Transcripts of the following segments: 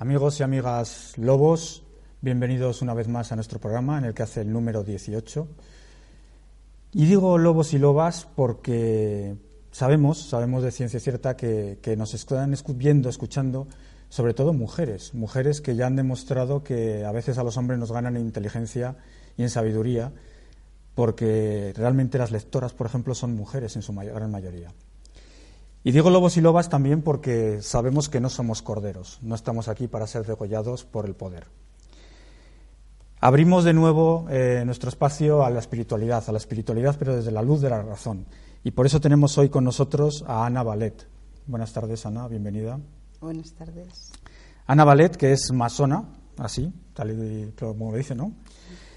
Amigos y amigas lobos, bienvenidos una vez más a nuestro programa en el que hace el número 18. Y digo lobos y lobas porque sabemos, sabemos de ciencia cierta que, nos están viendo, escuchando, sobre todo mujeres, mujeres que ya han demostrado que a veces a los hombres nos ganan en inteligencia y en sabiduría, porque realmente las lectoras, por ejemplo, son mujeres en su gran mayoría. Y digo lobos y lobas también porque sabemos que no somos corderos, no estamos aquí para ser degollados por el poder. Abrimos de nuevo eh, nuestro espacio a la espiritualidad, a la espiritualidad pero desde la luz de la razón. Y por eso tenemos hoy con nosotros a Ana Ballet. Buenas tardes, Ana, bienvenida. Buenas tardes. Ana Ballet, que es masona, así, tal y como lo dice, ¿no?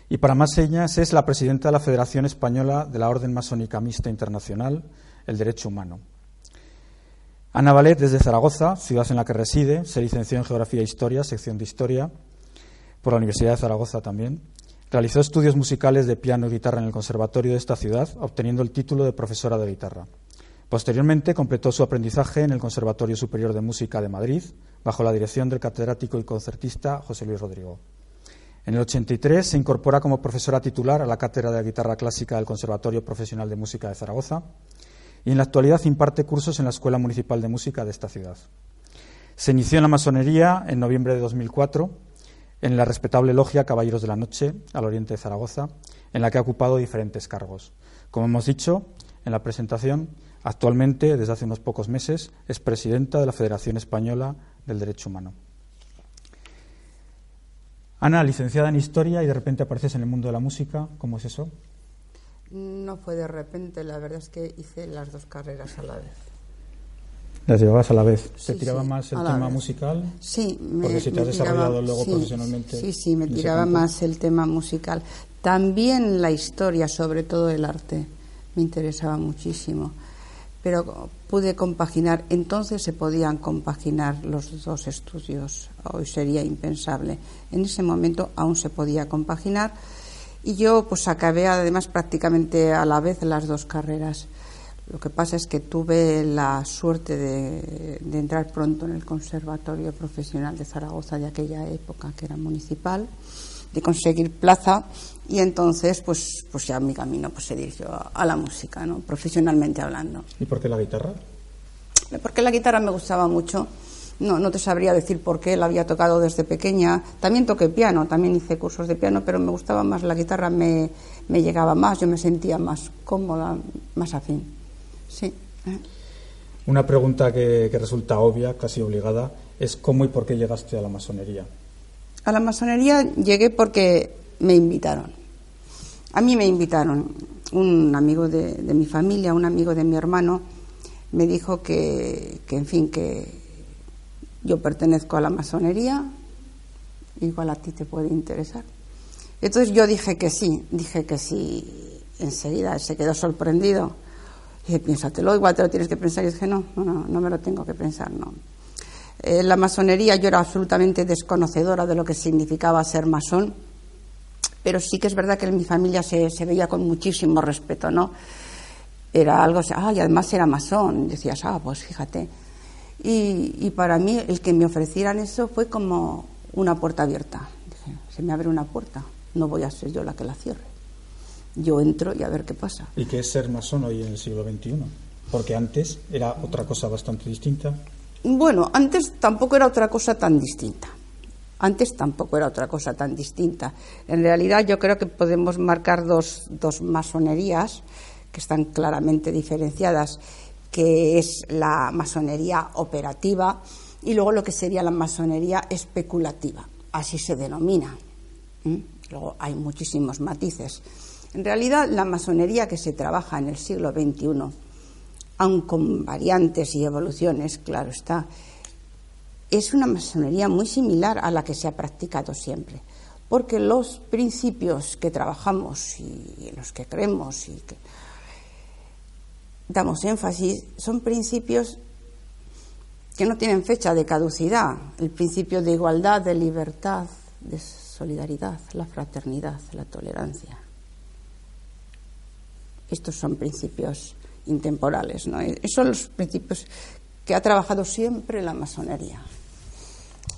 Y para más señas es la presidenta de la Federación Española de la Orden Masónica Mixta Internacional, el Derecho Humano. Ana Valet, desde Zaragoza, ciudad en la que reside, se licenció en Geografía e Historia, sección de Historia, por la Universidad de Zaragoza también. Realizó estudios musicales de piano y guitarra en el Conservatorio de esta ciudad, obteniendo el título de profesora de guitarra. Posteriormente completó su aprendizaje en el Conservatorio Superior de Música de Madrid, bajo la dirección del catedrático y concertista José Luis Rodrigo. En el 83 se incorpora como profesora titular a la Cátedra de Guitarra Clásica del Conservatorio Profesional de Música de Zaragoza y en la actualidad imparte cursos en la Escuela Municipal de Música de esta ciudad. Se inició en la masonería en noviembre de 2004 en la respetable logia Caballeros de la Noche al oriente de Zaragoza, en la que ha ocupado diferentes cargos. Como hemos dicho en la presentación, actualmente, desde hace unos pocos meses, es presidenta de la Federación Española del Derecho Humano. Ana, licenciada en Historia y de repente apareces en el mundo de la música, ¿cómo es eso? No fue de repente, la verdad es que hice las dos carreras a la vez. ¿Las llevabas a la vez? ¿Te tiraba más el tema musical? Sí, me, Porque si te has desarrollado luego profesionalmente. Sí, sí, me tiraba más el tema musical. También la historia, sobre todo el arte, me interesaba muchísimo. Pero pude compaginar, entonces se podían compaginar los dos estudios, hoy sería impensable. En ese momento aún se podía compaginar y yo pues acabé además prácticamente a la vez las dos carreras. Lo que pasa es que tuve la suerte de, entrar pronto en el Conservatorio Profesional de Zaragoza de aquella época, que era municipal, de conseguir plaza y entonces pues, pues ya mi camino pues, se dirigió a, la música, ¿no? profesionalmente hablando. ¿Y por qué la guitarra? Porque la guitarra me gustaba mucho no, no te sabría decir por qué, la había tocado desde pequeña. También toqué piano, también hice cursos de piano, pero me gustaba más la guitarra, me, llegaba más, yo me sentía más cómoda, más afín. Sí. Una pregunta que, que resulta obvia, casi obligada, es cómo y por qué llegaste a la masonería. A la masonería llegué porque me invitaron. A mí me invitaron. Un amigo de, de mi familia, un amigo de mi hermano, me dijo que, que en fin, que, yo pertenezco a la masonería, igual a ti te puede interesar. Entonces yo dije que sí, dije que sí, enseguida se quedó sorprendido. Dije, piénsatelo, igual te lo tienes que pensar. Y dije, no, no, no, me lo tengo que pensar, no. Eh, la masonería yo era absolutamente desconocedora de lo que significaba ser masón, pero sí que es verdad que en mi familia se, se veía con muchísimo respeto, ¿no? Era algo, ah, y además era masón. Decías, ah, pues fíjate. Y, para mí el que me ofrecieran eso fue como una puerta abierta. Dije, se me abre una puerta, no voy a ser yo la que la cierre. Yo entro y a ver qué pasa. ¿Y qué es ser masón hoy en el siglo XXI? Porque antes era otra cosa bastante distinta. Bueno, antes tampoco era otra cosa tan distinta. Antes tampoco era otra cosa tan distinta. En realidad yo creo que podemos marcar dos, dos masonerías que están claramente diferenciadas que es la masonería operativa, y luego lo que sería la masonería especulativa, así se denomina. Luego hay muchísimos matices. En realidad, la masonería que se trabaja en el siglo XXI, aun con variantes y evoluciones, claro está, es una masonería muy similar a la que se ha practicado siempre, porque los principios que trabajamos y en los que creemos y que damos énfasis son principios que no tienen fecha de caducidad. El principio de igualdad, de libertad, de solidaridad, la fraternidad, la tolerancia. Estos son principios intemporales, ¿no? Esos son los principios que ha trabajado siempre la masonería.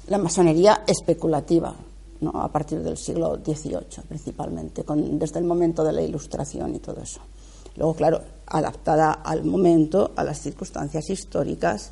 la masonería especulativa, ¿no? a partir del siglo XVIII principalmente, con, desde el momento de la Ilustración y todo eso. Luego, claro, adaptada al momento, a las circunstancias históricas,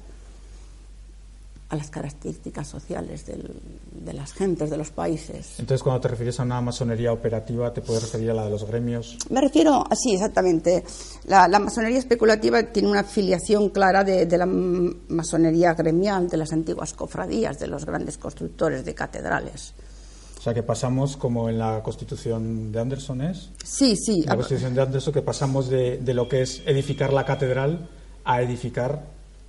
a las características sociales de las gentes, de los países. Entonces, cuando te refieres a una masonería operativa, ¿te puedes referir a la de los gremios? Me refiero, así, exactamente. La, masonería especulativa tiene una filiación clara de, la masonería gremial, de las antiguas cofradías, de los grandes constructores de catedrales. O sea, que pasamos como en la Constitución de Anderson, ¿es? Sí, sí. La Constitución de Anderson, que pasamos de, de lo que es edificar la catedral a edificar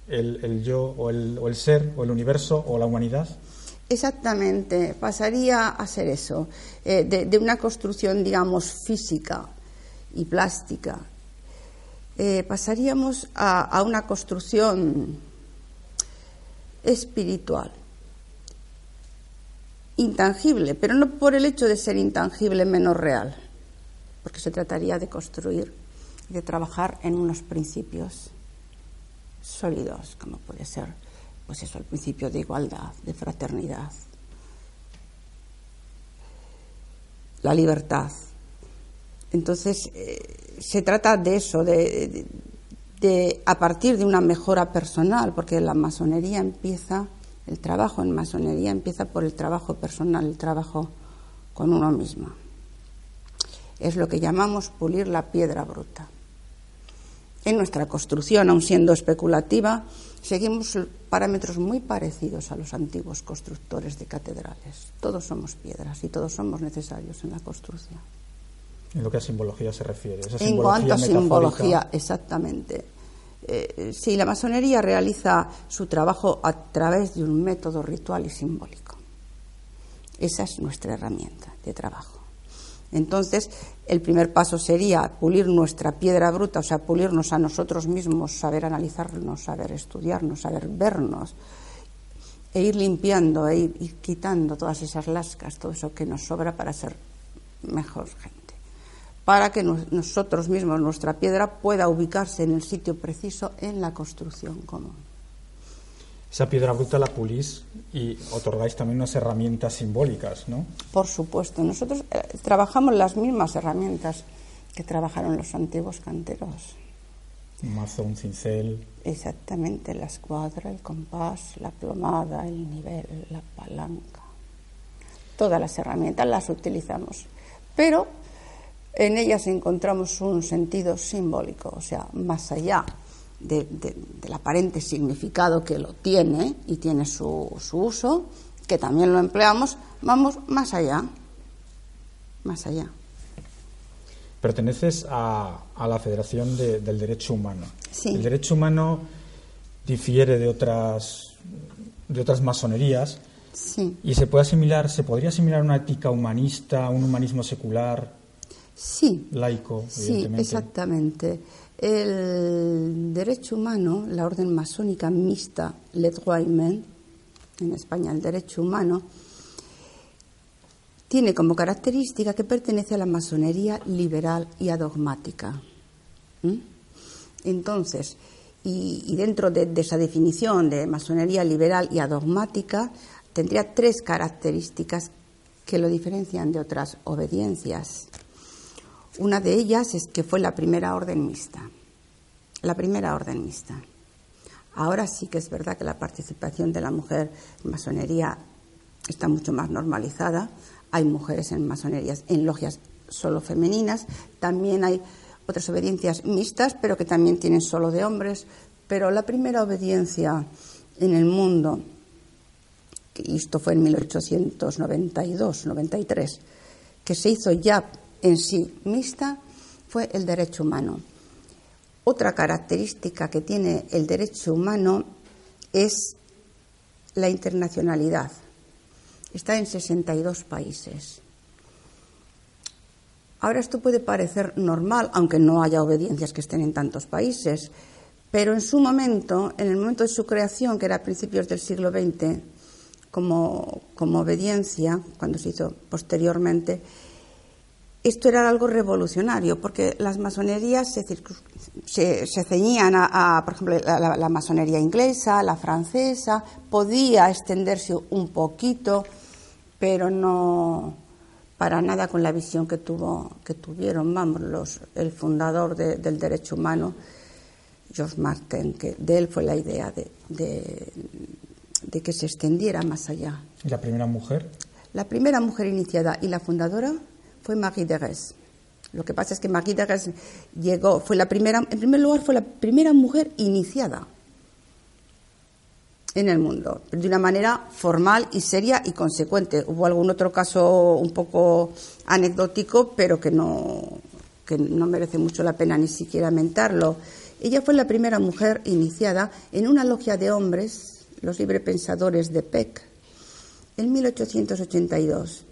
el, yo o el, o el, ser o el universo o la humanidad? Exactamente, pasaría a ser eso, eh, de, una construcción, digamos, física y plástica. Eh, pasaríamos a, a una construcción espiritual, intangible, pero no por el hecho de ser intangible menos real, porque se trataría de construir de trabajar en unos principios sólidos, como puede ser, pues eso, el principio de igualdad, de fraternidad, la libertad. Entonces, eh, se trata de eso, de, a partir de una mejora personal, porque la masonería empieza, el trabajo en masonería empieza por el trabajo personal, el trabajo con uno mismo. Es lo que llamamos pulir la piedra bruta. En nuestra construcción, aun siendo especulativa, seguimos parámetros muy parecidos a los antiguos constructores de catedrales. Todos somos piedras y todos somos necesarios en la construcción. En lo que a simbología se refiere. en cuanto a simbología, exactamente. Eh, sí, la masonería realiza su trabajo a través de un método ritual y simbólico. Esa es nuestra herramienta de trabajo. Entonces, el primer paso sería pulir nuestra piedra bruta, o sea, pulirnos a nosotros mismos, saber analizarnos, saber estudiarnos, saber vernos, e ir limpiando, e ir, quitando todas esas lascas, todo eso que nos sobra para ser mejor gente. Para que nosotros mismos, nuestra piedra, pueda ubicarse en el sitio preciso en la construcción común esa piedra bruta la pulís y otorgáis también unas herramientas simbólicas, ¿no? Por supuesto, nosotros eh, trabajamos las mismas herramientas que trabajaron los antiguos canteros. Un mazo, un cincel. Exactamente, la escuadra, el compás, la plomada, el nivel, la palanca. Todas las herramientas las utilizamos, pero en ellas encontramos un sentido simbólico, o sea, más allá del aparente significado que lo tiene y tiene su, su, uso, que también lo empleamos, vamos más allá, más allá. Perteneces a, a la Federación del Derecho Humano. Sí. El derecho humano difiere de otras, de otras masonerías sí. y se puede asimilar, se podría asimilar una ética humanista, un humanismo secular, sí. laico, Sí, exactamente. El derecho humano, la orden masónica mixta, le droit humain, en España el derecho humano, tiene como característica que pertenece a la masonería liberal y adogmática. Entonces, y, dentro de, de, esa definición de masonería liberal y adogmática, tendría tres características que lo diferencian de otras obediencias. Una de ellas es que fue la primera orden mixta. La primera orden mixta. Ahora sí que es verdad que la participación de la mujer en masonería está mucho más normalizada. Hay mujeres en masonerías, en logias solo femeninas. También hay otras obediencias mixtas, pero que también tienen solo de hombres. Pero la primera obediencia en el mundo, y esto fue en 1892-93, que se hizo ya en sí mixta fue el derecho humano. Otra característica que tiene el derecho humano es la internacionalidad. Está en 62 países. Ahora esto puede parecer normal, aunque no haya obediencias que estén en tantos países, pero en su momento, en el momento de su creación, que era a principios del siglo XX, como, como obediencia, cuando se hizo posteriormente, esto era algo revolucionario, porque las masonerías se, se, ceñían a, por ejemplo, la, masonería inglesa, la francesa, podía extenderse un poquito, pero no para nada con la visión que tuvo, que tuvieron, vamos, los, el fundador del derecho humano, George Martin, que de él fue la idea de, de que se extendiera más allá. ¿Y la primera mujer? La primera mujer iniciada y la fundadora fue Marie Derez. Lo que pasa es que Marie Derez llegó, fue la primera, en primer lugar, fue la primera mujer iniciada en el mundo, de una manera formal y seria y consecuente. Hubo algún otro caso un poco anecdótico, pero que no, que no merece mucho la pena ni siquiera mentarlo. Ella fue la primera mujer iniciada en una logia de hombres, los librepensadores de Peck, en 1882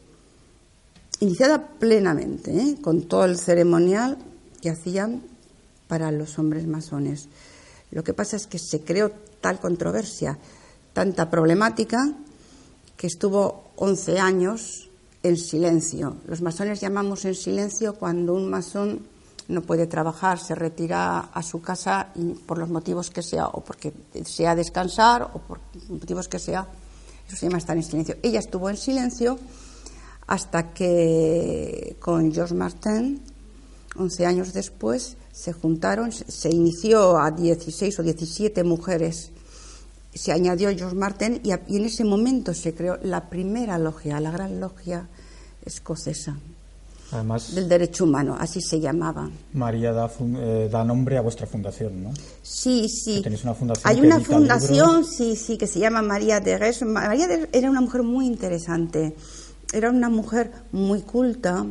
iniciada plenamente, ¿eh? con todo el ceremonial que hacían para los hombres masones. Lo que pasa es que se creó tal controversia, tanta problemática, que estuvo 11 años en silencio. Los masones llamamos en silencio cuando un masón no puede trabajar, se retira a su casa y por los motivos que sea, o porque sea descansar, o por motivos que sea, eso se llama estar en silencio. Ella estuvo en silencio hasta que con George Martin, 11 años después, se juntaron, se inició a 16 o 17 mujeres, se añadió George Martin y, en ese momento se creó la primera logia, la gran logia escocesa. Además, del derecho humano, así se llamaba. María da, eh, da, nombre a vuestra fundación, ¿no? Sí, sí. tenéis una fundación Hay una fundación, sí, sí, que se llama María de Res. María de era una mujer muy interesante. Era una mujer muy culta,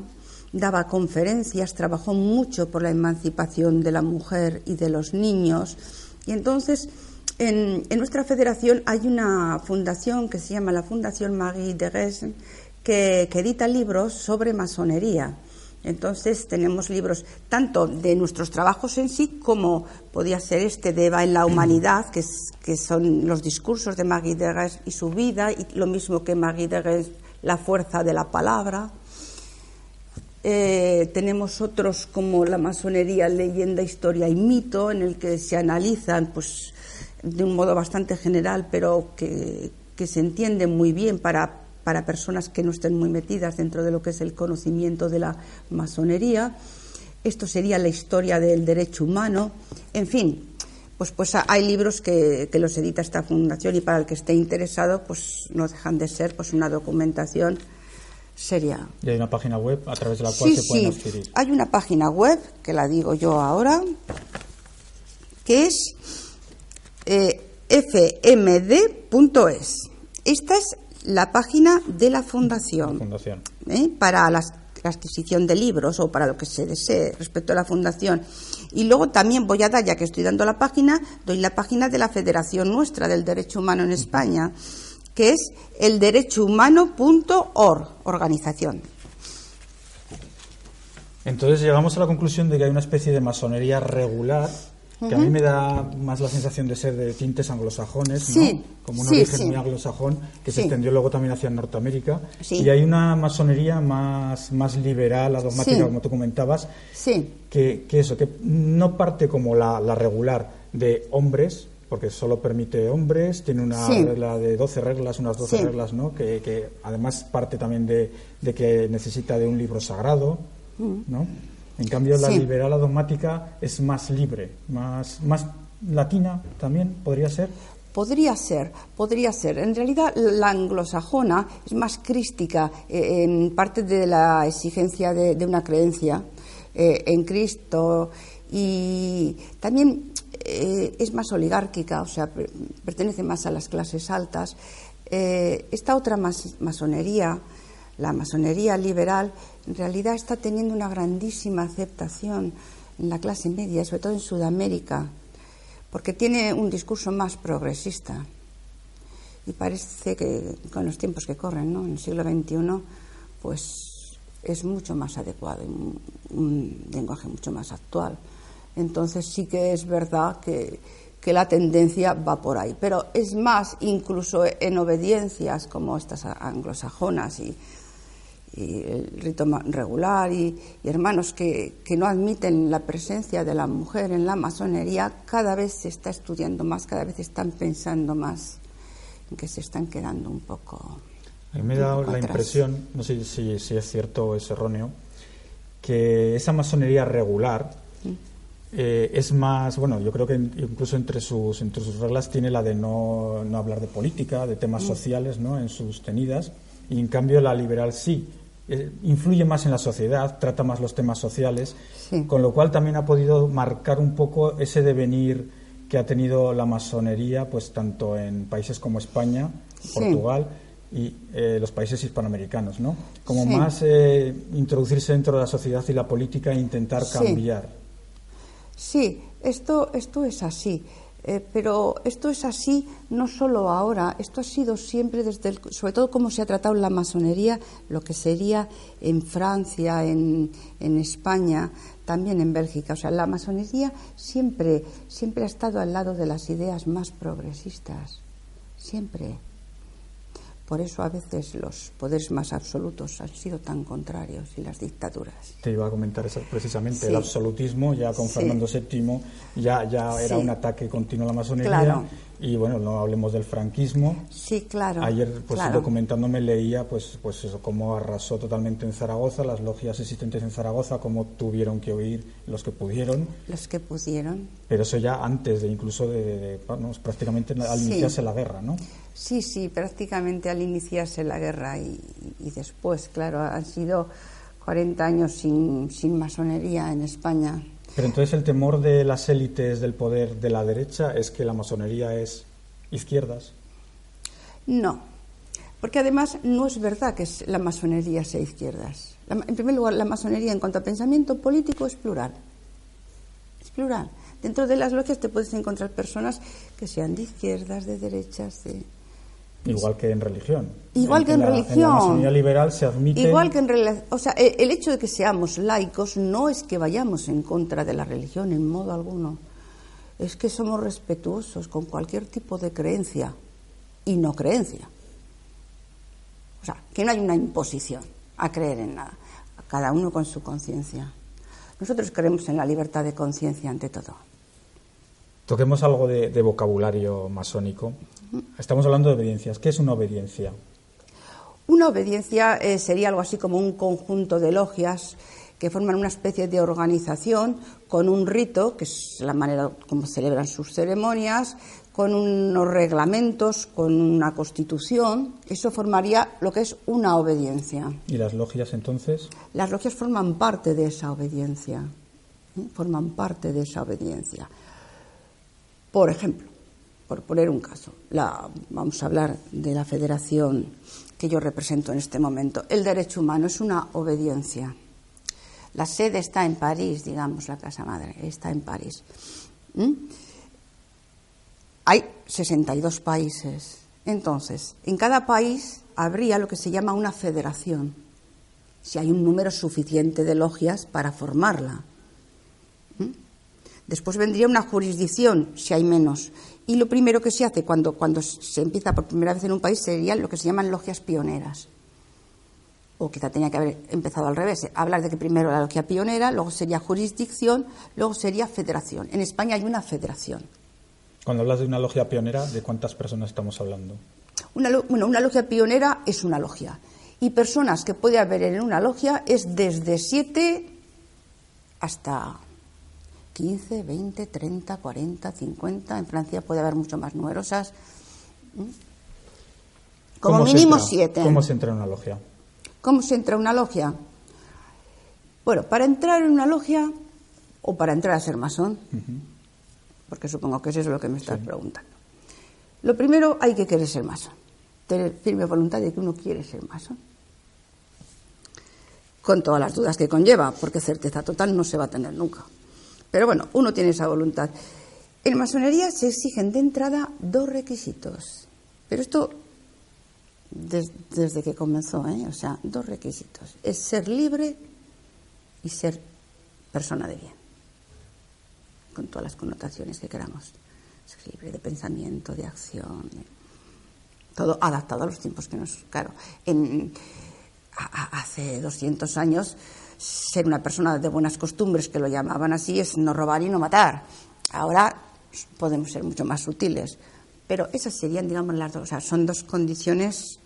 daba conferencias, trabajó mucho por la emancipación de la mujer y de los niños. Y entonces, en, nuestra federación hay una fundación que se llama la Fundación Marie de que, que edita libros sobre masonería. Entonces tenemos libros tanto de nuestros trabajos en sí como podía ser este de Eva en la humanidad, que, que son los discursos de Marie de y su vida, y lo mismo que Marie de la fuerza de la palabra. Eh, tenemos otros como la masonería, leyenda, historia y mito, en el que se analizan pues, de un modo bastante general, pero que, se entiende muy bien para, para personas que no estén muy metidas dentro de lo que es el conocimiento de la masonería. Esto sería la historia del derecho humano. En fin, pues, pues hay libros que, los edita esta fundación y para el que esté interesado, pues no dejan de ser pues una documentación seria. Y hay una página web a través de la cual se pueden adquirir. Hay una página web, que la digo yo ahora, que es eh, fmd.es. Esta es la página de la fundación. fundación. ¿eh? Para la adquisición de libros o para lo que se desee respecto a la fundación. Y luego también voy a dar, ya que estoy dando la página, doy la página de la Federación Nuestra del Derecho Humano en España, que es elderechouhumano.org, organización. Entonces llegamos a la conclusión de que hay una especie de masonería regular que a mí me da más la sensación de ser de tintes anglosajones, ¿no? como un origen muy anglosajón, que se extendió luego también hacia Norteamérica. Y hay una masonería más, más liberal, adogmática, como tú comentabas, que, que, eso, que no parte como la, la regular de hombres, porque solo permite hombres, tiene una regla de 12 reglas, unas 12 reglas, ¿no? Que, que, además parte también de, de, que necesita de un libro sagrado, mm. ¿no? En cambio, la liberal dogmática es más libre, más, más latina también, podría ser. Podría ser, podría ser. En realidad, la anglosajona es más crística, eh, en parte de la exigencia de, una creencia eh, en Cristo y también eh, es más oligárquica, o sea, pertenece más a las clases altas. esta otra masonería, la masonería liberal, en realidad está teniendo una grandísima aceptación en la clase media, sobre todo en Sudamérica, porque tiene un discurso más progresista. Y parece que con los tiempos que corren, ¿no? en el siglo XXI, pues es mucho más adecuado, un, lenguaje mucho más actual. Entonces sí que es verdad que, que la tendencia va por ahí. Pero es más, incluso en obediencias como estas anglosajonas y y el rito regular y, hermanos que, que, no admiten la presencia de la mujer en la masonería, cada vez se está estudiando más, cada vez están pensando más en que se están quedando un poco. A mí me dado la impresión, no sé si, si, es cierto o es erróneo, que esa masonería regular mm. eh, es más, bueno, yo creo que incluso entre sus, entre sus reglas tiene la de no, no hablar de política, de temas mm. sociales, ¿no? En sus tenidas, y en cambio la liberal sí eh, influye más en la sociedad, trata más los temas sociales, con lo cual también ha podido marcar un poco ese devenir que ha tenido la masonería, pues tanto en países como España, Portugal y eh, los países hispanoamericanos, ¿no? Como más eh, introducirse dentro de la sociedad y la política e intentar cambiar. Sí, esto, esto es así. Eh, pero esto es así no solo ahora, esto ha sido siempre desde, el, sobre todo como se ha tratado la masonería, lo que sería en Francia, en, en España, también en Bélgica. O sea, la masonería siempre, siempre ha estado al lado de las ideas más progresistas, siempre. Por eso a veces los poderes más absolutos han sido tan contrarios y las dictaduras. Te iba a comentar eso precisamente, el absolutismo ya con Fernando VII ya, ya era un ataque continuo a la masonería y bueno, no hablemos del franquismo. Sí, claro. Ayer, pues documentándome, leía pues, pues eso, cómo arrasó totalmente en Zaragoza, las logias existentes en Zaragoza, cómo tuvieron que huir los que pudieron. Los que pudieron. Pero eso ya antes de incluso de, prácticamente al iniciarse la guerra, ¿no? Sí, sí, prácticamente al iniciarse la guerra y, y después, claro, han sido 40 años sin, sin masonería en España. Pero entonces el temor de las élites del poder de la derecha es que la masonería es izquierdas. No, porque además no es verdad que la masonería sea izquierdas. en primer lugar, la masonería en cuanto a pensamiento político es plural. Es plural. Dentro de las logias te puedes encontrar personas que sean de izquierdas, de derechas, de Igual que en religión. Igual que en, religión. la liberal se admite. Igual que en O sea, e, el hecho de que seamos laicos no es que vayamos en contra de la religión en modo alguno. Es que somos respetuosos con cualquier tipo de creencia y no creencia. O sea, que no hay una imposición a creer en nada. Cada uno con su conciencia. Nosotros creemos en la libertad de conciencia ante todo. Toquemos algo de, de vocabulario masónico. Estamos hablando de obediencias. ¿Qué es una obediencia? Una obediencia eh, sería algo así como un conjunto de logias que forman una especie de organización con un rito, que es la manera como celebran sus ceremonias, con unos reglamentos, con una constitución. Eso formaría lo que es una obediencia. ¿Y las logias entonces? Las logias forman parte de esa obediencia. ¿eh? Forman parte de esa obediencia. Por ejemplo, por poner un caso, vamos a hablar de la federación que yo represento en este momento. El derecho humano es una obediencia. La sede está en París, digamos, la casa madre está en París. ¿Mm? Hay 62 países. Entonces, en cada país habría lo que se llama una federación, si hay un número suficiente de logias para formarla. ¿Mm? Después vendría una jurisdicción, si hay menos. Y lo primero que se hace cuando, cuando se empieza por primera vez en un país serían lo que se llaman logias pioneras. O quizá tenía que haber empezado al revés. Hablar de que primero la logia pionera, luego sería jurisdicción, luego sería federación. En España hay una federación. Cuando hablas de una logia pionera, ¿de cuántas personas estamos hablando? Una, bueno, una logia pionera es una logia. Y personas que puede haber en una logia es desde siete hasta 15, 20, 30, 40, 50. En Francia puede haber mucho más numerosas. ¿Mm? Como mínimo siete. ¿Cómo se entra en una logia? ¿Cómo se entra en una logia? Bueno, para entrar en una logia o para entrar a ser masón, porque supongo que eso es lo que me estás preguntando. Lo primero, hay que querer ser masón. Tener firme voluntad de que uno quiere ser masón. Con todas las dudas que conlleva, porque certeza total no se va a tener nunca. Pero bueno, uno tiene esa voluntad. En masonería se exigen de entrada dos requisitos. Pero esto desde que comenzó, ¿eh? o sea, dos requisitos. Es ser libre y ser persona de bien. Con todas las connotaciones que queramos. Ser libre de pensamiento, de acción. Todo adaptado a los tiempos que nos. Claro. Hace 200 años ser una persona de buenas costumbres, que lo llamaban así, es no robar y no matar. Ahora podemos ser mucho más sutiles. Pero esas serían, digamos, las dos. O sea, son dos condiciones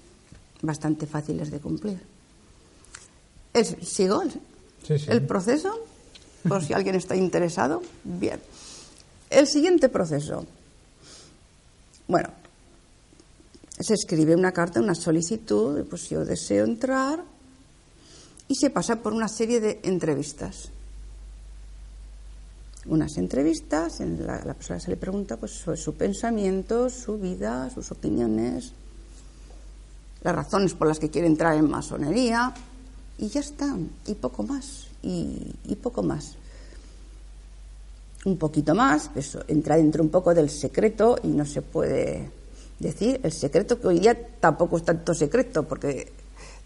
bastante fáciles de cumplir. ¿Sigo el proceso? Por si alguien está interesado. Bien. El siguiente proceso. Bueno, se escribe una carta, una solicitud, pues yo deseo entrar y se pasa por una serie de entrevistas. Unas entrevistas en la, la persona se le pregunta pues sobre su pensamiento, su vida, sus opiniones, las razones por las que quiere entrar en masonería y ya está, y poco más, y, y poco más. Un poquito más, eso entra dentro un poco del secreto y no se puede decir el secreto que hoy día tampoco es tanto secreto porque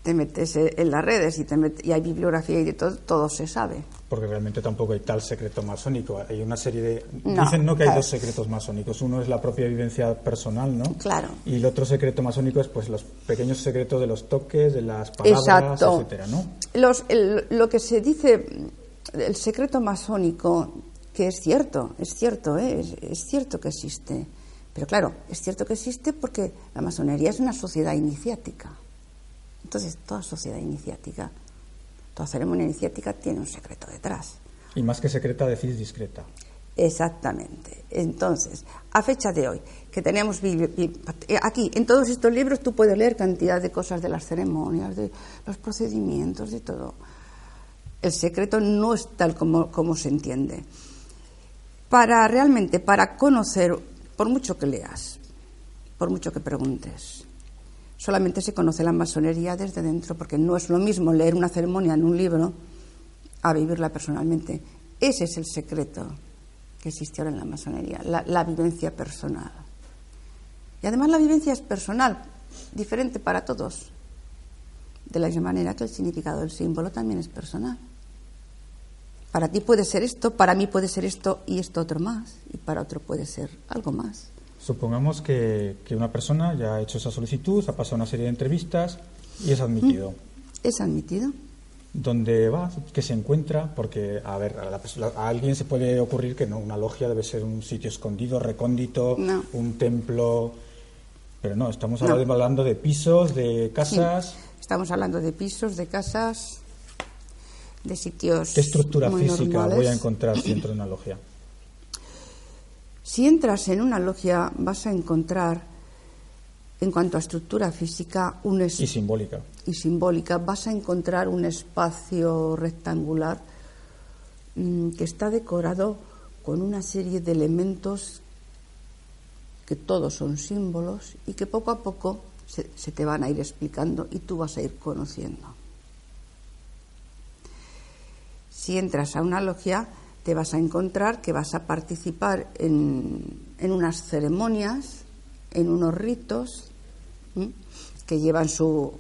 te metes en las redes y, te y hay bibliografía y de todo, todo se sabe. Porque realmente tampoco hay tal secreto masónico. Hay una serie de. Dicen no que hay dos secretos masónicos. Uno es la propia vivencia personal, ¿no? Claro. Y el otro secreto masónico es pues los pequeños secretos de los toques, de las palabras, Exacto. etcétera, ¿no? Los, lo que se dice, el secreto masónico, que es cierto, es cierto, ¿eh? es, es cierto que existe. Pero claro, es cierto que existe porque la masonería es una sociedad iniciática. Entonces, toda sociedad iniciática, toda ceremonia iniciática tiene un secreto detrás. Y más que secreta, decís discreta. Exactamente. Entonces, a fecha de hoy, que tenemos aquí, en todos estos libros tú puedes leer cantidad de cosas de las ceremonias, de los procedimientos, de todo. El secreto no es tal como, como se entiende. Para realmente, para conocer, por mucho que leas, por mucho que preguntes, solamente se conoce la masonería desde dentro, porque no es lo mismo leer una ceremonia en un libro a vivirla personalmente. Ese es el secreto que existe ahora en la masonería, la, vivencia personal. Y además la vivencia es personal, diferente para todos, de la misma manera que el significado del símbolo también es personal. Para ti puede ser esto, para mí puede ser esto y esto otro más, y para otro puede ser algo más. Supongamos que, una persona ya ha hecho esa solicitud, ha pasado una serie de entrevistas y es admitido. Es admitido. ¿Dónde va? ¿Qué se encuentra? Porque, a ver, a, alguien se puede ocurrir que no, una logia debe ser un sitio escondido, recóndito, un templo. Pero no, estamos hablando de pisos, de casas. Estamos hablando de pisos, de casas, de sitios. ¿Qué estructura física voy a encontrar dentro de una logia? Si entras en una logia vas a encontrar, en cuanto a estructura física, un y simbólica. Y simbólica, vas a encontrar un espacio rectangular mm, que está decorado con una serie de elementos que todos son símbolos y que poco a poco se, se te van a ir explicando y tú vas a ir conociendo. Si entras a una logia, te vas a encontrar que vas a participar en, unas ceremonias, en unos ritos que llevan su,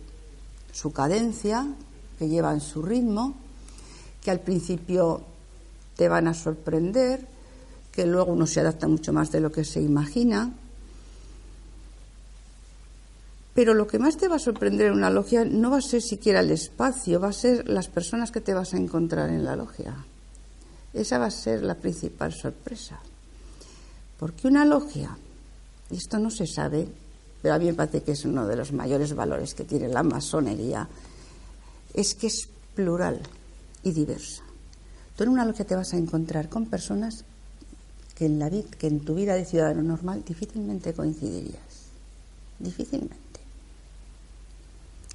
su cadencia, que llevan su ritmo, que al principio te van a sorprender, que luego uno se adapta mucho más de lo que se imagina. Pero lo que más te va a sorprender en una logia no va a ser siquiera el espacio, va a ser las personas que te vas a encontrar en la logia. Esa va a ser la principal sorpresa. Porque una logia, esto no se sabe, pero a mí me parece que es uno de los mayores valores que tiene la masonería, es que es plural y diversa. Tú en una logia te vas a encontrar con personas que en, la que en tu vida de ciudadano normal difícilmente coincidirías. Difícilmente.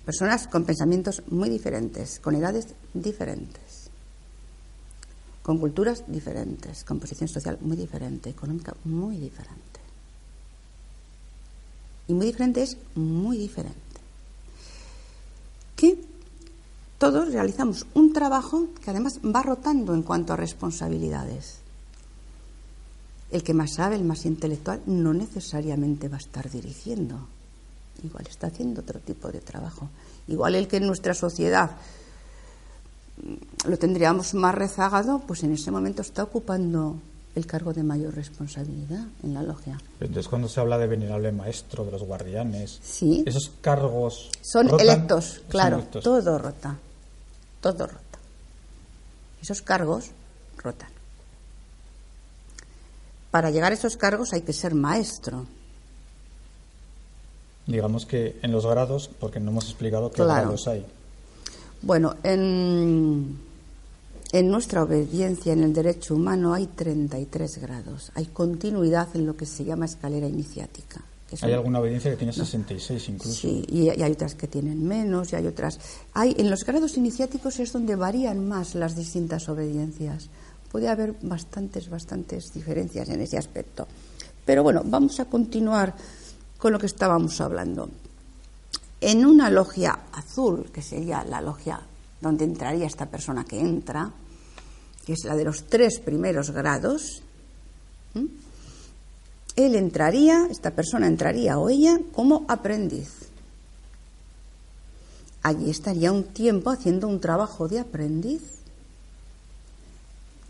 Personas con pensamientos muy diferentes, con edades diferentes con culturas diferentes, con posición social muy diferente, económica muy diferente. Y muy diferente es muy diferente. Que todos realizamos un trabajo que además va rotando en cuanto a responsabilidades. El que más sabe, el más intelectual, no necesariamente va a estar dirigiendo. Igual está haciendo otro tipo de trabajo. Igual el que en nuestra sociedad lo tendríamos más rezagado, pues en ese momento está ocupando el cargo de mayor responsabilidad en la logia. Entonces, cuando se habla de venerable maestro, de los guardianes, Sí. esos cargos. Son rotan? electos, Son claro, electos. todo rota, todo rota. Esos cargos rotan. Para llegar a esos cargos hay que ser maestro. Digamos que en los grados, porque no hemos explicado qué Claro. grados hay. Bueno, en, en nuestra obediencia en el derecho humano hay 33 grados. Hay continuidad en lo que se llama escalera iniciática. son- Hay alguna obediencia que tiene 66 incluso. Sí, y, y hay otras que tienen menos, y hay otras. Hay, en los grados iniciáticos es donde varían más las distintas obediencias. Puede haber bastantes, bastantes diferencias en ese aspecto. Pero bueno, vamos a continuar con lo que estábamos hablando. En una logia azul, que sería la logia donde entraría esta persona que entra, que es la de los tres primeros grados, él entraría, esta persona entraría o ella como aprendiz. Allí estaría un tiempo haciendo un trabajo de aprendiz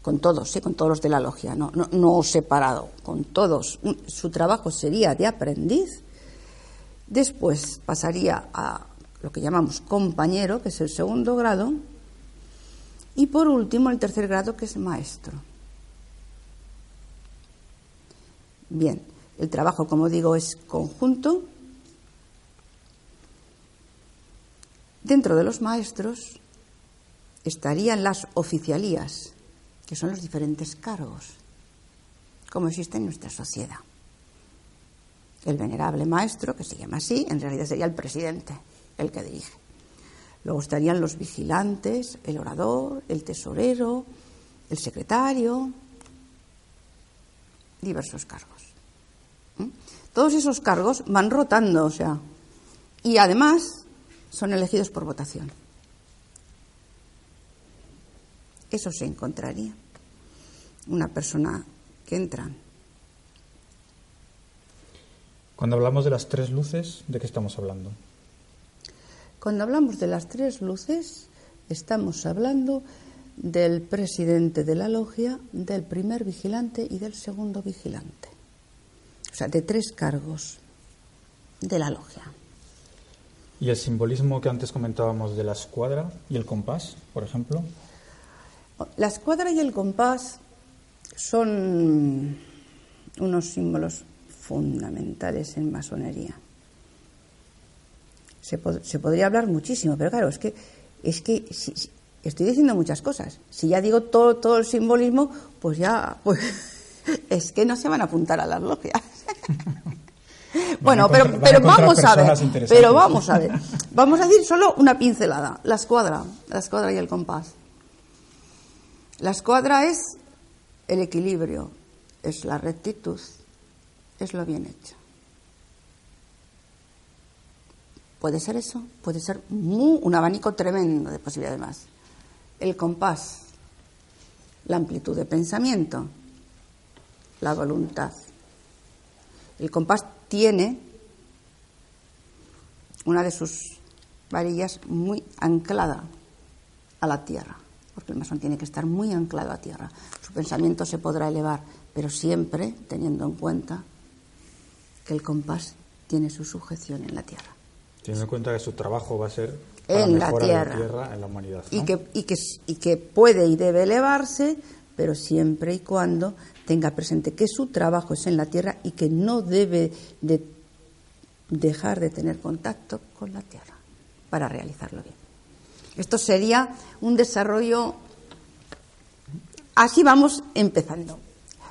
con todos, ¿sí? con todos los de la logia, no, separado, con todos. Su trabajo sería de aprendiz. Después pasaría a lo que llamamos compañero, que es el segundo grado. Y por último, el tercer grado, que es maestro. Bien, el trabajo, como digo, es conjunto. Dentro de los maestros estarían las oficialías, que son los diferentes cargos, como existe en nuestra sociedad. El venerable maestro, que se llama así, en realidad sería el presidente, el que dirige. Luego estarían los vigilantes, el orador, el tesorero, el secretario, diversos cargos. Todos esos cargos van rotando, o sea, y además son elegidos por votación. Eso se encontraría. Una persona que entra. Cuando hablamos de las tres luces, ¿de qué estamos hablando? Cuando hablamos de las tres luces, estamos hablando del presidente de la logia, del primer vigilante y del segundo vigilante. O sea, de tres cargos de la logia. Y el simbolismo que antes comentábamos de la escuadra y el compás, por ejemplo. La escuadra y el compás son unos símbolos fundamentales en masonería. Se, pod- se podría hablar muchísimo, pero claro, es que, es que si- si- estoy diciendo muchas cosas. Si ya digo todo, todo el simbolismo, pues ya, pues, es que no se van a apuntar a las logias. Bueno, pero, pero vamos a ver, pero vamos a ver. Vamos a decir solo una pincelada. La escuadra, la escuadra y el compás. La escuadra es el equilibrio, es la rectitud, es lo bien hecho. Puede ser eso, puede ser mu- un abanico tremendo de posibilidades más. El compás, la amplitud de pensamiento, la voluntad. El compás tiene una de sus varillas muy anclada a la tierra, porque el masón tiene que estar muy anclado a tierra. Su pensamiento se podrá elevar, pero siempre teniendo en cuenta que el compás tiene su sujeción en la tierra. Teniendo en cuenta que su trabajo va a ser para En la tierra. de la tierra en la humanidad. Y que, y, que, y que puede y debe elevarse, pero siempre y cuando tenga presente que su trabajo es en la tierra y que no debe de dejar de tener contacto con la tierra para realizarlo bien. Esto sería un desarrollo. Así vamos empezando.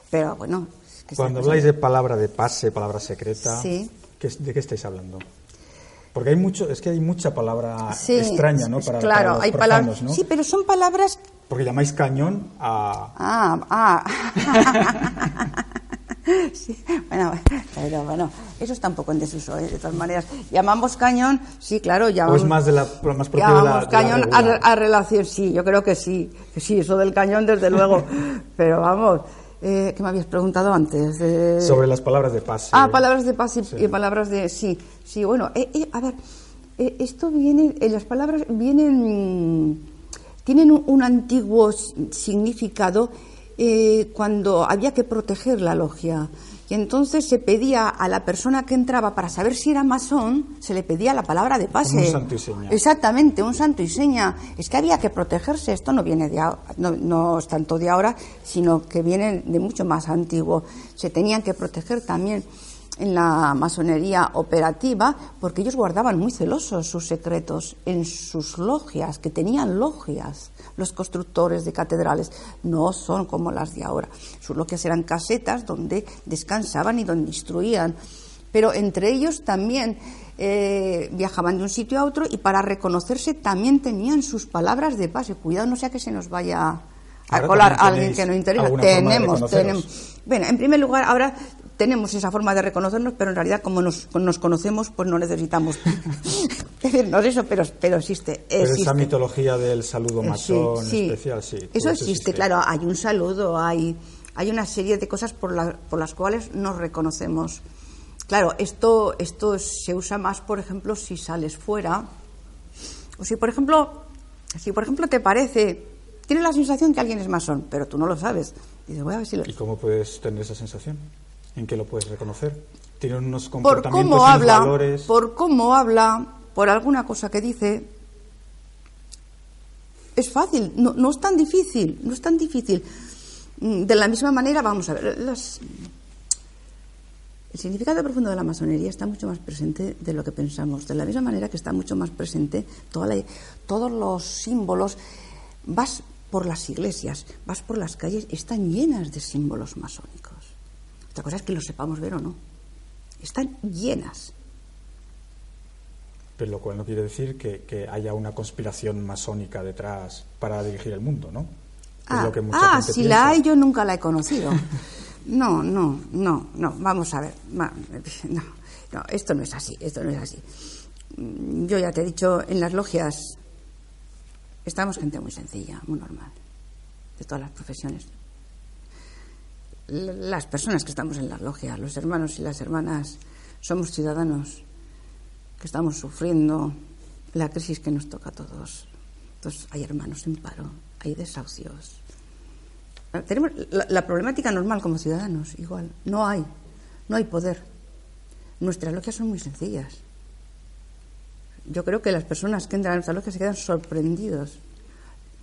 Pero bueno. Que Cuando habláis de palabra de pase, palabra secreta, Sí. ¿qué es- ¿de qué estáis hablando? Porque hay mucho, es que hay mucha palabra Sí, extraña, ¿no? Para, claro, para los hay palabras. ¿no? Sí, pero son palabras Porque llamáis cañón a Ah, ah. Sí, bueno, pero bueno, eso está un poco en desuso, ¿eh? de todas maneras. Llamamos cañón, sí, claro, o llamamos. es más de la más propio de la, llamamos de la cañón a, a relación, sí, yo creo que sí, que sí, eso del cañón, desde luego. pero vamos, eh, ¿qué me habías preguntado antes? Eh, sobre las palabras de pase. Ah, palabras de paz y, Sí. y palabras de sí, sí, bueno, eh, eh, a ver, eh, esto viene, eh, las palabras vienen, tienen un, un antiguo significado eh, cuando había que proteger la logia. Y entonces se pedía a la persona que entraba para saber si era masón, se le pedía la palabra de pase. un santo y seña. Exactamente, un santo y seña. Es que había que protegerse. Esto no viene de no, no es tanto de ahora, sino que viene de mucho más antiguo. Se tenían que proteger también en la masonería operativa porque ellos guardaban muy celosos sus secretos en sus logias, que tenían logias. Los constructores de catedrales no son como las de ahora. Sus logias eran casetas donde descansaban y donde instruían. Pero entre ellos también eh, viajaban de un sitio a otro y para reconocerse también tenían sus palabras de pase. Cuidado, no sea que se nos vaya a colar alguien que no interesa. Tenemos, tenemos. Bueno, en primer lugar, ahora tenemos esa forma de reconocernos, pero en realidad como nos, conocemos, pues no necesitamos decirnos eso, pero, pero existe, Pero esa mitología del saludo masón especial, sí. Eso existe, claro, hay un saludo, hay, hay una serie de cosas por, por las cuales nos reconocemos. Claro, esto, esto se usa más, por ejemplo, si sales fuera, o si, por ejemplo, si por ejemplo te parece, tienes la sensación que alguien es masón, pero tú no lo sabes. voy a ver si lo... ¿Y cómo puedes tener esa sensación? ¿En qué lo puedes reconocer? Tiene unos comportamientos por cómo habla, Por cómo habla, por alguna cosa que dice. Es fácil, no, no es tan difícil, no es tan difícil. Mm, de la misma manera, vamos a ver, el significado profundo de la masonería está mucho más presente de lo que pensamos. De la misma manera que está mucho más presente todos los símbolos. Vas por las iglesias, vas por las calles, están llenas de símbolos masónicos. Otra cosa es que lo sepamos ver o no. Están llenas. Pero lo cual no quiere decir que, haya una conspiración masónica detrás para dirigir el mundo, ¿no? ah, ah si la hay, yo nunca la he conocido. No, no, no, no. Vamos a ver. No, no, esto no es así, esto no es así. Yo ya te he dicho, en las logias estamos gente muy sencilla, muy normal, de todas las profesiones las personas que estamos en la logia, los hermanos y las hermanas, somos ciudadanos que estamos sufriendo la crisis que nos toca a todos. Entonces, hay hermanos en paro, hay desahucios. Tenemos la, problemática normal como ciudadanos, igual. No hay, no hay poder. Nuestras logias son muy sencillas. Yo creo que las personas que entran a nuestra logia se quedan sorprendidos.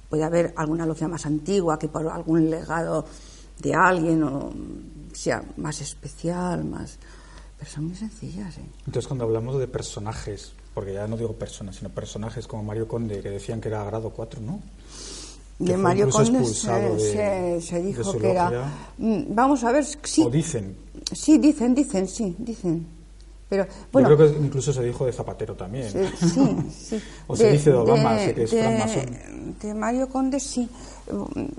Puede haber alguna logia más antigua que por algún legado de alguien o sea más especial, más... Pero son muy sencillas, ¿eh? Entonces cuando hablamos de personajes, porque ya no digo personas, sino personajes como Mario Conde, que decían que era grado 4, ¿no? de Mario Conde se, se, dijo que era... Mm, vamos a ver, sí. O dicen. Sí, dicen, dicen, sí, dicen. Pero, bueno, Yo creo que incluso se dijo de Zapatero también. Sí, sí. o se dice de Obama, que es de, De Mario Conde, sí.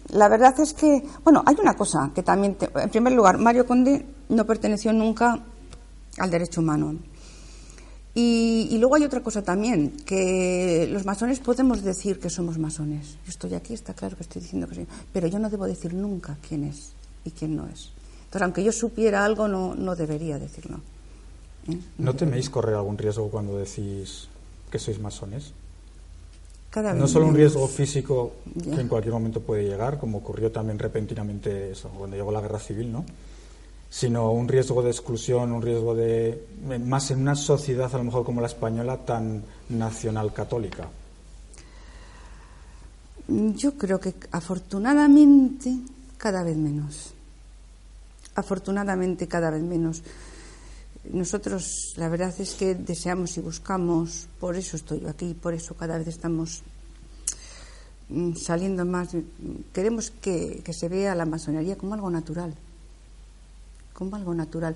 La verdad es que, bueno, hay una cosa que también, en primer lugar, Mario Conde no perteneció nunca al derecho humano. Y, luego hay otra cosa también, que los masones podemos decir que somos masones. Yo estoy aquí, está claro que estoy diciendo que sí, pero yo no debo decir nunca quién es y quién no es. Entonces, aunque yo supiera algo, no, no debería decirlo. ¿No teméis correr algún riesgo cuando decís que sois masones? no solo un riesgo físico que en cualquier momento puede llegar, como ocurrió también repentinamente eso, cuando llegó la guerra civil, ¿no? sino un riesgo de exclusión, un riesgo de más en una sociedad a lo mejor como la española tan nacional católica. Yo creo que afortunadamente cada vez menos. Afortunadamente cada vez menos. Nosotros la verdad es que deseamos y buscamos, por eso estoy aquí, por eso cada vez estamos mm, saliendo más. Queremos que, se vea la masonería como algo natural, como algo natural.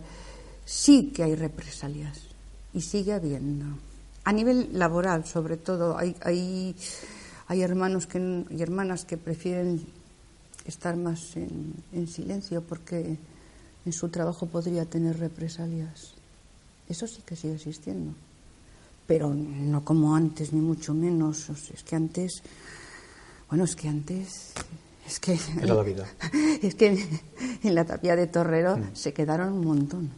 Sí que hay represalias y sigue habiendo. A nivel laboral, sobre todo, hay, hay, hay hermanos que, y hermanas que prefieren estar más en, en silencio porque en su trabajo podría tener represalias. Eso sí que sigue existiendo. Pero no como antes, ni mucho menos. es que antes, bueno, es que antes, es que... Era la vida. Es que en, la tapia de Torrero mm. se quedaron un montón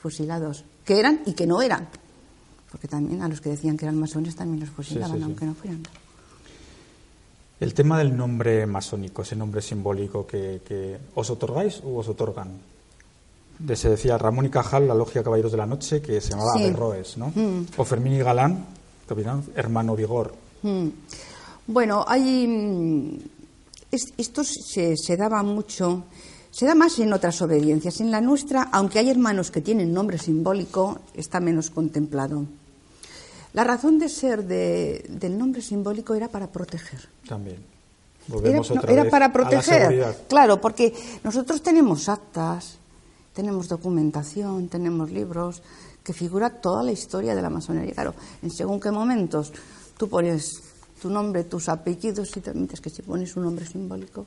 fusilados, que eran y que no eran. Porque también a los que decían que eran masones también los fusilaban, aunque no fueran. El tema del nombre masónico, ese nombre simbólico que, os otorgáis o os otorgan. De, se decía Ramón y Cajal, la logia Caballeros de la Noche, que se llamaba sí. ¿no? Mm. O Fermín y Galán, capitán, hermano Vigor. Mm. Bueno, hay. Mm, esto se, se daba mucho. Se da más en otras obediencias. En la nuestra, aunque hay hermanos que tienen nombre simbólico, está menos contemplado. La razón de ser del nombre simbólico era para proteger. También. Volvemos era, era para proteger. claro, porque nosotros tenemos actas, tenemos documentación, tenemos libros que figura toda la historia de la masonería. Claro, en según qué momentos tú pones tu nombre, tus apellidos y te permites que si pones un nombre simbólico.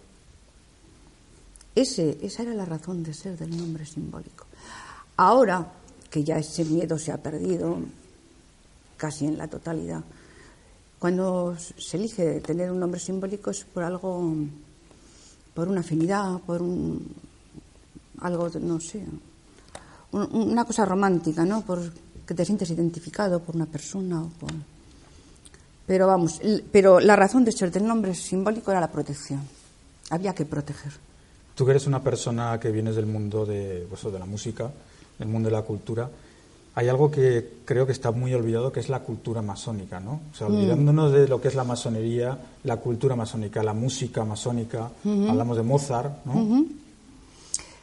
Ese, esa era la razón de ser del nombre simbólico. Ahora que ya ese miedo se ha perdido, casi en la totalidad. Cuando se elige tener un nombre simbólico es por algo, por una afinidad, por un, algo, no sé, una cosa romántica, ¿no? Por que te sientes identificado por una persona o por... Pero vamos, pero la razón de ser del nombre simbólico era la protección. Había que proteger. Tú que eres una persona que vienes del mundo de, pues, de la música, del mundo de la cultura, hay algo que creo que está muy olvidado, que es la cultura masónica, ¿no? O sea, mm. olvidándonos de lo que es la masonería, la cultura masónica, la música masónica, hablamos de Mozart, ¿no?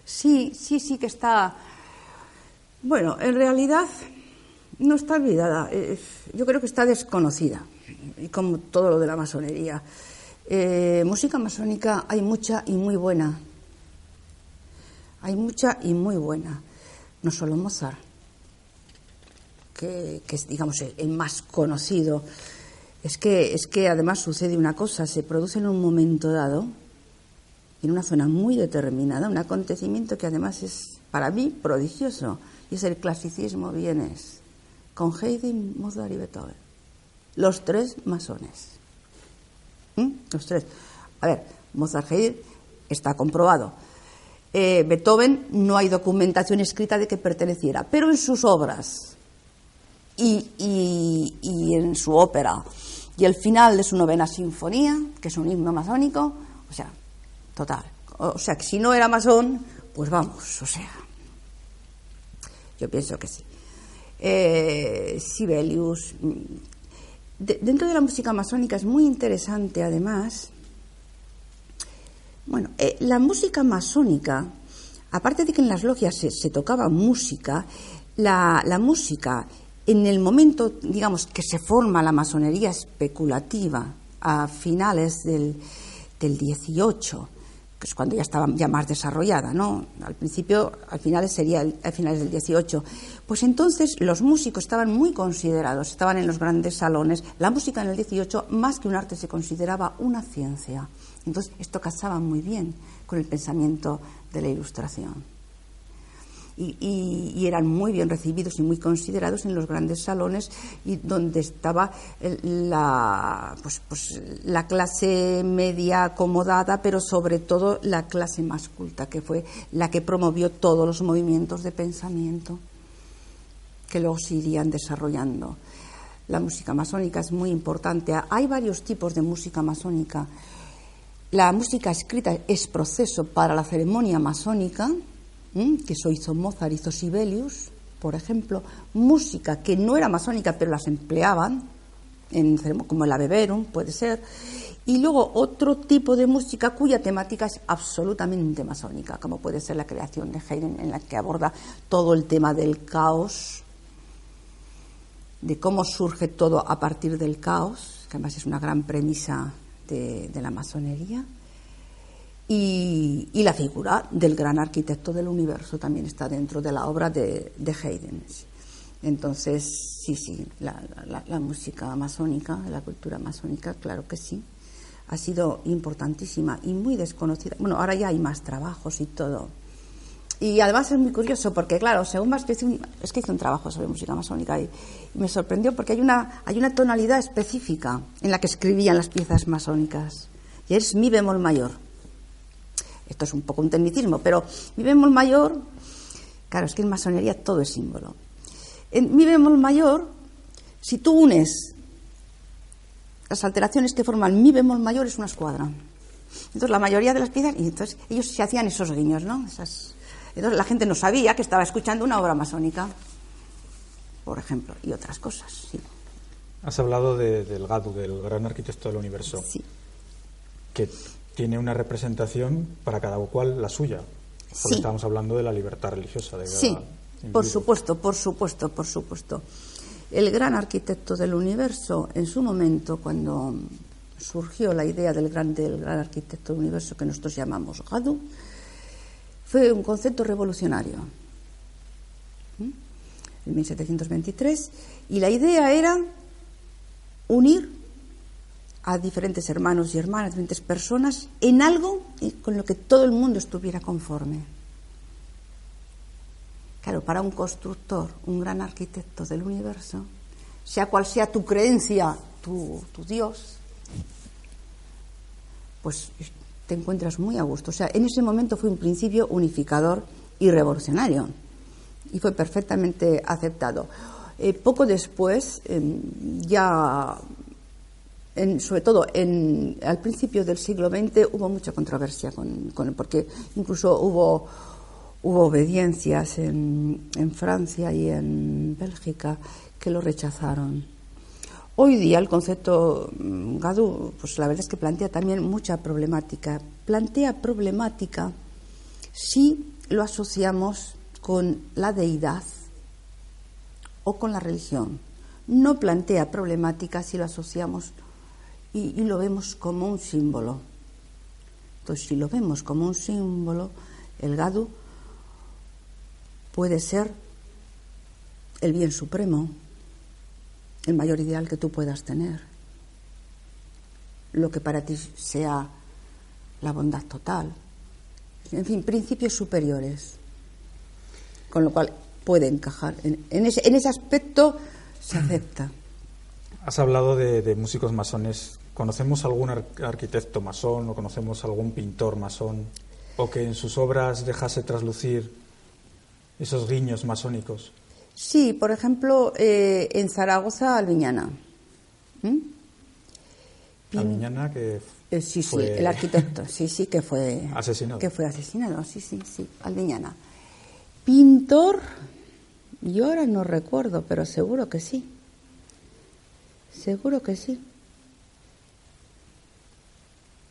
Sí, sí, sí que está... Bueno, en realidad no está olvidada, yo creo que está desconocida, y como todo lo de la masonería. Eh, música masónica hay mucha y muy buena. Hay mucha y muy buena. No solo Mozart que, es, digamos, el más conocido, es que, es que además sucede una cosa, se produce en un momento dado, en una zona muy determinada, un acontecimiento que además es para mí prodigioso, y es el clasicismo vienes, con Haydn, Mozart y Beethoven. Los tres masones. ¿Mm? Los tres. A ver, Mozart Haydn está comprobado. Eh, Beethoven no hay documentación escrita de que perteneciera, pero en sus obras y, en su ópera. Y el final de su novena sinfonía, que es un himno masónico, o sea, total. O sea, que si no era masón, pues vamos, o sea. Yo pienso que sí. Eh, Sibelius. dentro de la música masónica es muy interesante, además. Bueno, eh, la música masónica, aparte de que en las logias se, tocaba música, la, la música en el momento, digamos, que se forma la masonería especulativa a finales del, del 18, que es cuando ya estaba ya más desarrollada, ¿no? Al principio, al final sería a finales del 18. Pues entonces los músicos estaban muy considerados, estaban en los grandes salones. La música en el 18, más que un arte, se consideraba una ciencia. Entonces esto casaba muy bien con el pensamiento de la Ilustración y, eran muy bien recibidos y muy considerados en los grandes salones y donde estaba la, pues, pues, la clase media acomodada, pero sobre todo la clase más que fue la que promovió todos los movimientos de pensamiento que luego se irían desarrollando. La música masónica es muy importante. Hay varios tipos de música masónica. La música escrita es proceso para la ceremonia masónica, que eso hizo Mozart, hizo Sibelius, por ejemplo, música que no era masónica, pero las empleaban, en, como el Aveverum, puede ser, y luego otro tipo de música cuya temática es absolutamente masónica, como puede ser la creación de Haydn, en la que aborda todo el tema del caos, de cómo surge todo a partir del caos, que además es una gran premisa de la masonería y, la figura del gran arquitecto del universo también está dentro de la obra de, de Haydn. Entonces, sí, sí, la, música masónica, la cultura masónica, claro que sí, ha sido importantísima y muy desconocida. Bueno, ahora ya hay más trabajos y todo. Y además es muy curioso porque, claro, según más que hice un, es que hice un trabajo sobre música masónica y, y, me sorprendió porque hay una, hay una tonalidad específica en la que escribían las piezas masónicas y es mi bemol mayor. Esto es un poco un tecnicismo, pero mi bemol mayor, claro, es que en masonería todo es símbolo. En mi bemol mayor, si tú unes las alteraciones que forman mi bemol mayor es una escuadra. Entonces, la mayoría de las piezas, y entonces ellos se hacían esos guiños, ¿no? Esas, entonces, la gente no sabía que estaba escuchando una obra masónica, por ejemplo, y otras cosas, sí. Has hablado del Gadu, del gran arquitecto del universo. Sí. Que tiene una representación para cada cual la suya. Porque estamos hablando de la libertad religiosa. De sí, por supuesto, por supuesto, por supuesto. El gran arquitecto del universo, en su momento, cuando surgió la idea del gran, del gran arquitecto del universo que nosotros llamamos Gadu, fue un concepto revolucionario. En 1723, y la idea era unir a diferentes hermanos y hermanas, diferentes personas, en algo con lo que todo el mundo estuviera conforme. Claro, para un constructor, un gran arquitecto del universo, sea cual sea tu creencia, tu, tu Dios, pues te encuentras muy a gusto. O sea, en ese momento fue un principio unificador y revolucionario y fue perfectamente aceptado. Eh, poco después, em, ya sobre todo al principio del siglo XX hubo mucha controversia con, porque incluso hubo, hubo obediencias en, Francia y en Bélgica que lo rechazaron. Hoy día el concepto mm, Gadu, pues la verdad es que plantea también mucha problemática. Plantea problemática si lo asociamos con la deidad o con la religión. No plantea problemática si lo asociamos y, lo vemos como un símbolo. Entonces, si lo vemos como un símbolo, el gadu puede ser el bien supremo, el mayor ideal que tú puedas tener, lo que para ti sea la bondad total, en fin, principios superiores, con lo cual puede encajar. En, ese, en ese, aspecto se acepta. Has hablado de músicos masones ¿Conocemos algún arquitecto masón o conocemos algún pintor masón o que en sus obras dejase traslucir esos guiños masónicos? Sí, por ejemplo, eh, en Zaragoza, Alviñana. ¿Mm? Alviñana que eh, sí, sí, el arquitecto, sí, sí, que fue asesinado. Que fue asesinado, sí, sí, sí, Alviñana. Pintor, yo ahora no recuerdo, pero seguro que sí. Seguro que sí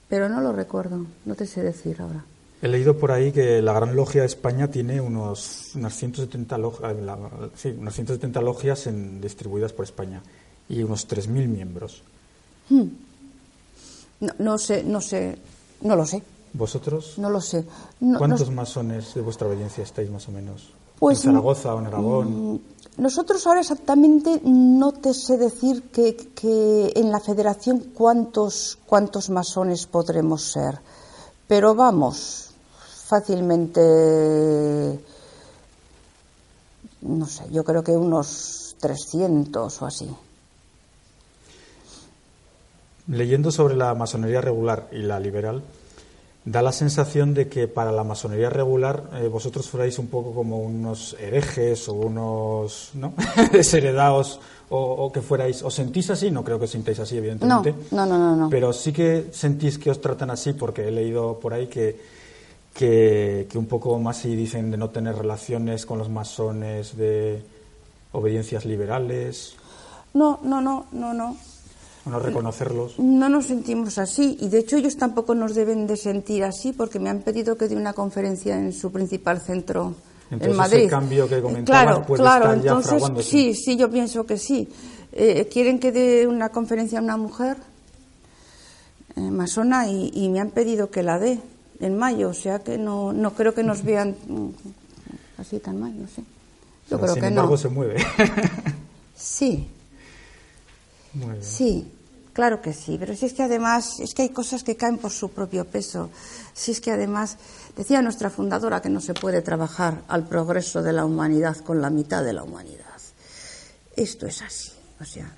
pero no lo recuerdo, no te sé decir ahora. He leído por ahí que la Gran Logia de España tiene unos, unas, 170 logias, eh, sí, unas 170 logias en, distribuidas por España y unos 3.000 miembros. Hmm. No, no, sé, no sé, no lo sé. ¿Vosotros? No lo sé. ¿Cuántos masones de vuestra obediencia estáis más o menos? Pues, ¿En Zaragoza o en Aragón? Mm, nosotros ahora exactamente no te sé decir que, en la federación cuántos, cuántos masones podremos ser, pero vamos, fácilmente, no sé, yo creo que unos 300 o así. Leyendo sobre la masonería regular y la liberal, da la sensación de que para la masonería regular eh, vosotros fuerais un poco como unos herejes o unos ¿no? desheredados o, que fuerais, ¿os sentís así? No creo que os sintáis así, evidentemente. No, no, no, no, Pero sí que sentís que os tratan así porque he leído por ahí que, que, que un poco más si dicen de no tener relaciones con los masones, de obediencias liberales. No, no, no, no, no no reconocerlos. No nos sentimos así y de hecho ellos tampoco nos deben de sentir así porque me han pedido que dé una conferencia en su principal centro en Madrid. Ese cambio que comentaban claro, claro, entonces, Sí, sí, yo pienso que sí. Eh, quieren que dé una conferencia a una mujer eh, masona y, me han pedido que la dé en mayo, o sea que no, no creo que nos vean mm, así tan mal, no sé. Yo creo sin que embargo, no. se mueve. sí. Sí, Claro que sí, pero si es que además, es que hay cosas que caen por su propio peso. Si es que además, decía nuestra fundadora que no se puede trabajar al progreso de la humanidad con la mitad de la humanidad. Esto es así, o sea,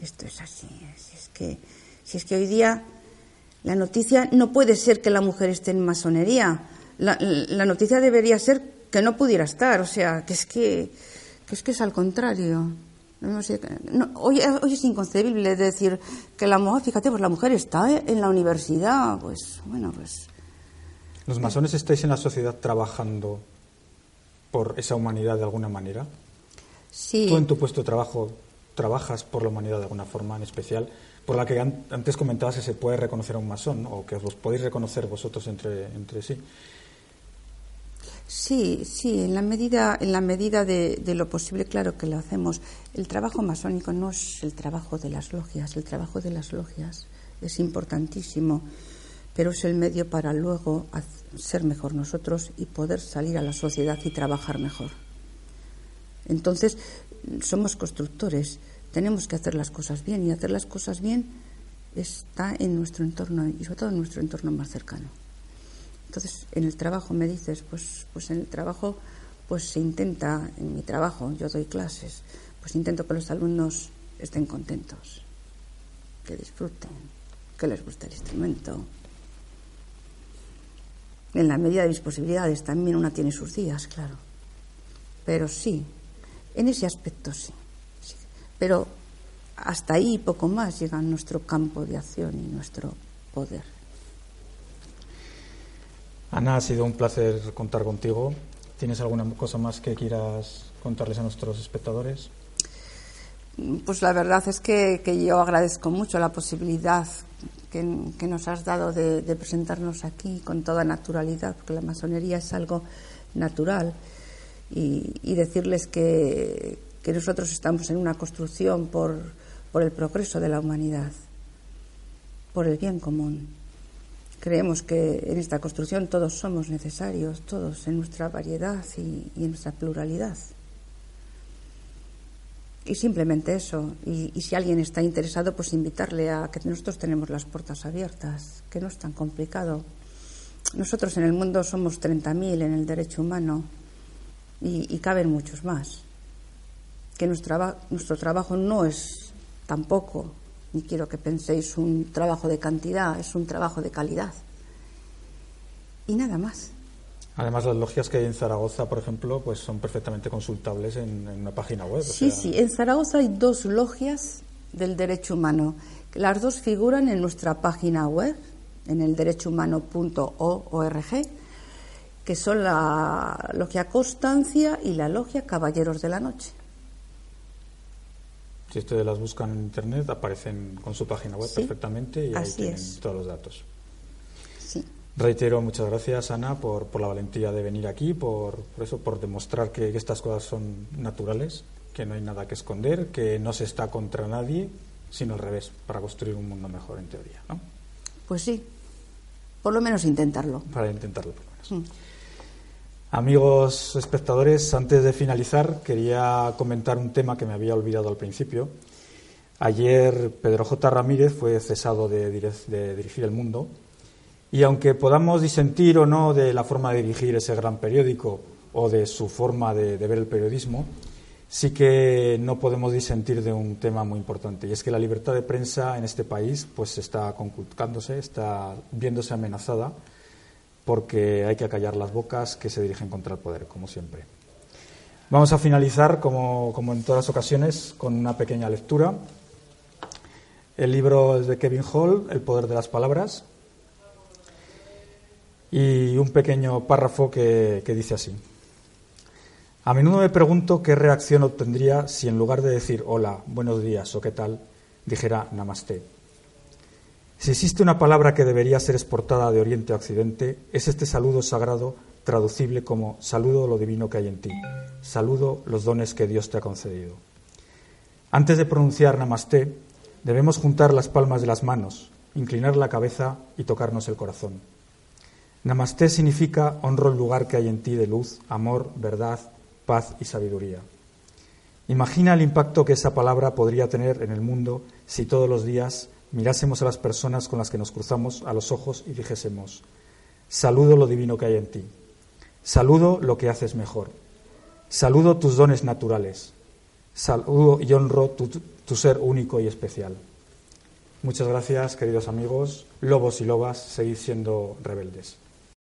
esto es así. Si es que, si es que hoy día la noticia no puede ser que la mujer esté en masonería. La, noticia debería ser que no pudiera estar, o sea, que es que, que es que es al contrario. Hoy, hoy, es inconcebible decir que la mujer, fíjate, pues la mujer está en la universidad, pues bueno, pues... ¿Los masones estáis en la sociedad trabajando por esa humanidad de alguna manera? Sí. ¿Tú en tu puesto de trabajo trabajas por la humanidad de alguna forma en especial? Por la que antes comentabas que se puede reconocer a un masón, o que os podéis reconocer vosotros entre, entre sí. Sí, sí, en la medida, en la medida de, lo posible, claro que lo hacemos. El trabajo masónico no es el trabajo de las logias, el trabajo de las logias es importantísimo, pero es el medio para luego ser mejor nosotros y poder salir a la sociedad y trabajar mejor. Entonces, somos constructores, tenemos que hacer las cosas bien y hacer las cosas bien está en nuestro entorno y sobre todo en nuestro entorno más cercano. Entonces, en el trabajo me dices, pues, pues en el trabajo, pues se intenta, en mi trabajo, yo doy clases, pues intento que los alumnos estén contentos, que disfruten, que les guste el instrumento. En la medida de mis posibilidades, también una tiene sus días, claro. Pero sí, en ese aspecto sí. sí. Pero hasta ahí poco más llega nuestro campo de acción y nuestro poder. Ana, ha sido un placer contar contigo. ¿Tienes alguna cosa más que quieras contarles a nuestros espectadores? Pues la verdad es que, yo agradezco mucho la posibilidad que, nos has dado de, presentarnos aquí con toda naturalidad, porque la masonería es algo natural. Y, decirles que, nosotros estamos en una construcción por el progreso de la humanidad, por el bien común. Creemos que en esta construcción todos somos necesarios, todos en nuestra variedad y, en nuestra pluralidad. Y simplemente eso. Y, si alguien está interesado, pues invitarle a que nosotros tenemos las puertas abiertas, que no es tan complicado. Nosotros en el mundo somos 30.000 en el derecho humano y, y caben muchos más. Que nuestro, nuestro trabajo no es tampoco ni quiero que penséis un trabajo de cantidad, es un trabajo de calidad. Y nada más. Además, las logias que hay en Zaragoza, por ejemplo, pues son perfectamente consultables en, una página web. Sí, sí, en Zaragoza hay dos logias del derecho humano. Las dos figuran en nuestra página web, en el derechohumano.org, que son la logia Constancia y la logia Caballeros de la Noche. Si ustedes las buscan en internet, aparecen con su página web perfectamente y ahí tienen todos los datos. Reitero, muchas gracias, Ana, por, por, la valentía de venir aquí, por, por eso, por demostrar que, estas cosas son naturales, que no hay nada que esconder, que no se está contra nadie, sino al revés, para construir un mundo mejor, en teoría. ¿no? Pues sí, por lo menos intentarlo. Para intentarlo, por lo menos. Mm. Amigos espectadores, antes de finalizar, quería comentar un tema que me había olvidado al principio. Ayer Pedro J. Ramírez fue cesado de, dirigir El Mundo y aunque podamos disentir o no de la forma de dirigir ese gran periódico o de su forma de, de ver el periodismo, sí que no podemos disentir de un tema muy importante y es que la libertad de prensa en este país pues está conculcándose, está viéndose amenazada porque hay que acallar las bocas que se dirigen contra el poder, como siempre. Vamos a finalizar, como, en todas ocasiones, con una pequeña lectura. El libro es de Kevin Hall, El poder de las palabras, y un pequeño párrafo que, que dice así. A menudo me pregunto qué reacción obtendría si en lugar de decir hola, buenos días o qué tal, dijera namaste. Si existe una palabra que debería ser exportada de Oriente a Occidente, es este saludo sagrado traducible como saludo lo divino que hay en ti, saludo los dones que Dios te ha concedido. Antes de pronunciar Namaste, debemos juntar las palmas de las manos, inclinar la cabeza y tocarnos el corazón. Namaste significa honro el lugar que hay en ti de luz, amor, verdad, paz y sabiduría. Imagina el impacto que esa palabra podría tener en el mundo si todos los días mirásemos a las personas con las que nos cruzamos a los ojos y dijésemos, saludo lo divino que hay en ti, saludo lo que haces mejor, saludo tus dones naturales, saludo y honro tu, ser único y especial. Muchas gracias, queridos amigos, lobos y lobas, seguid siendo rebeldes.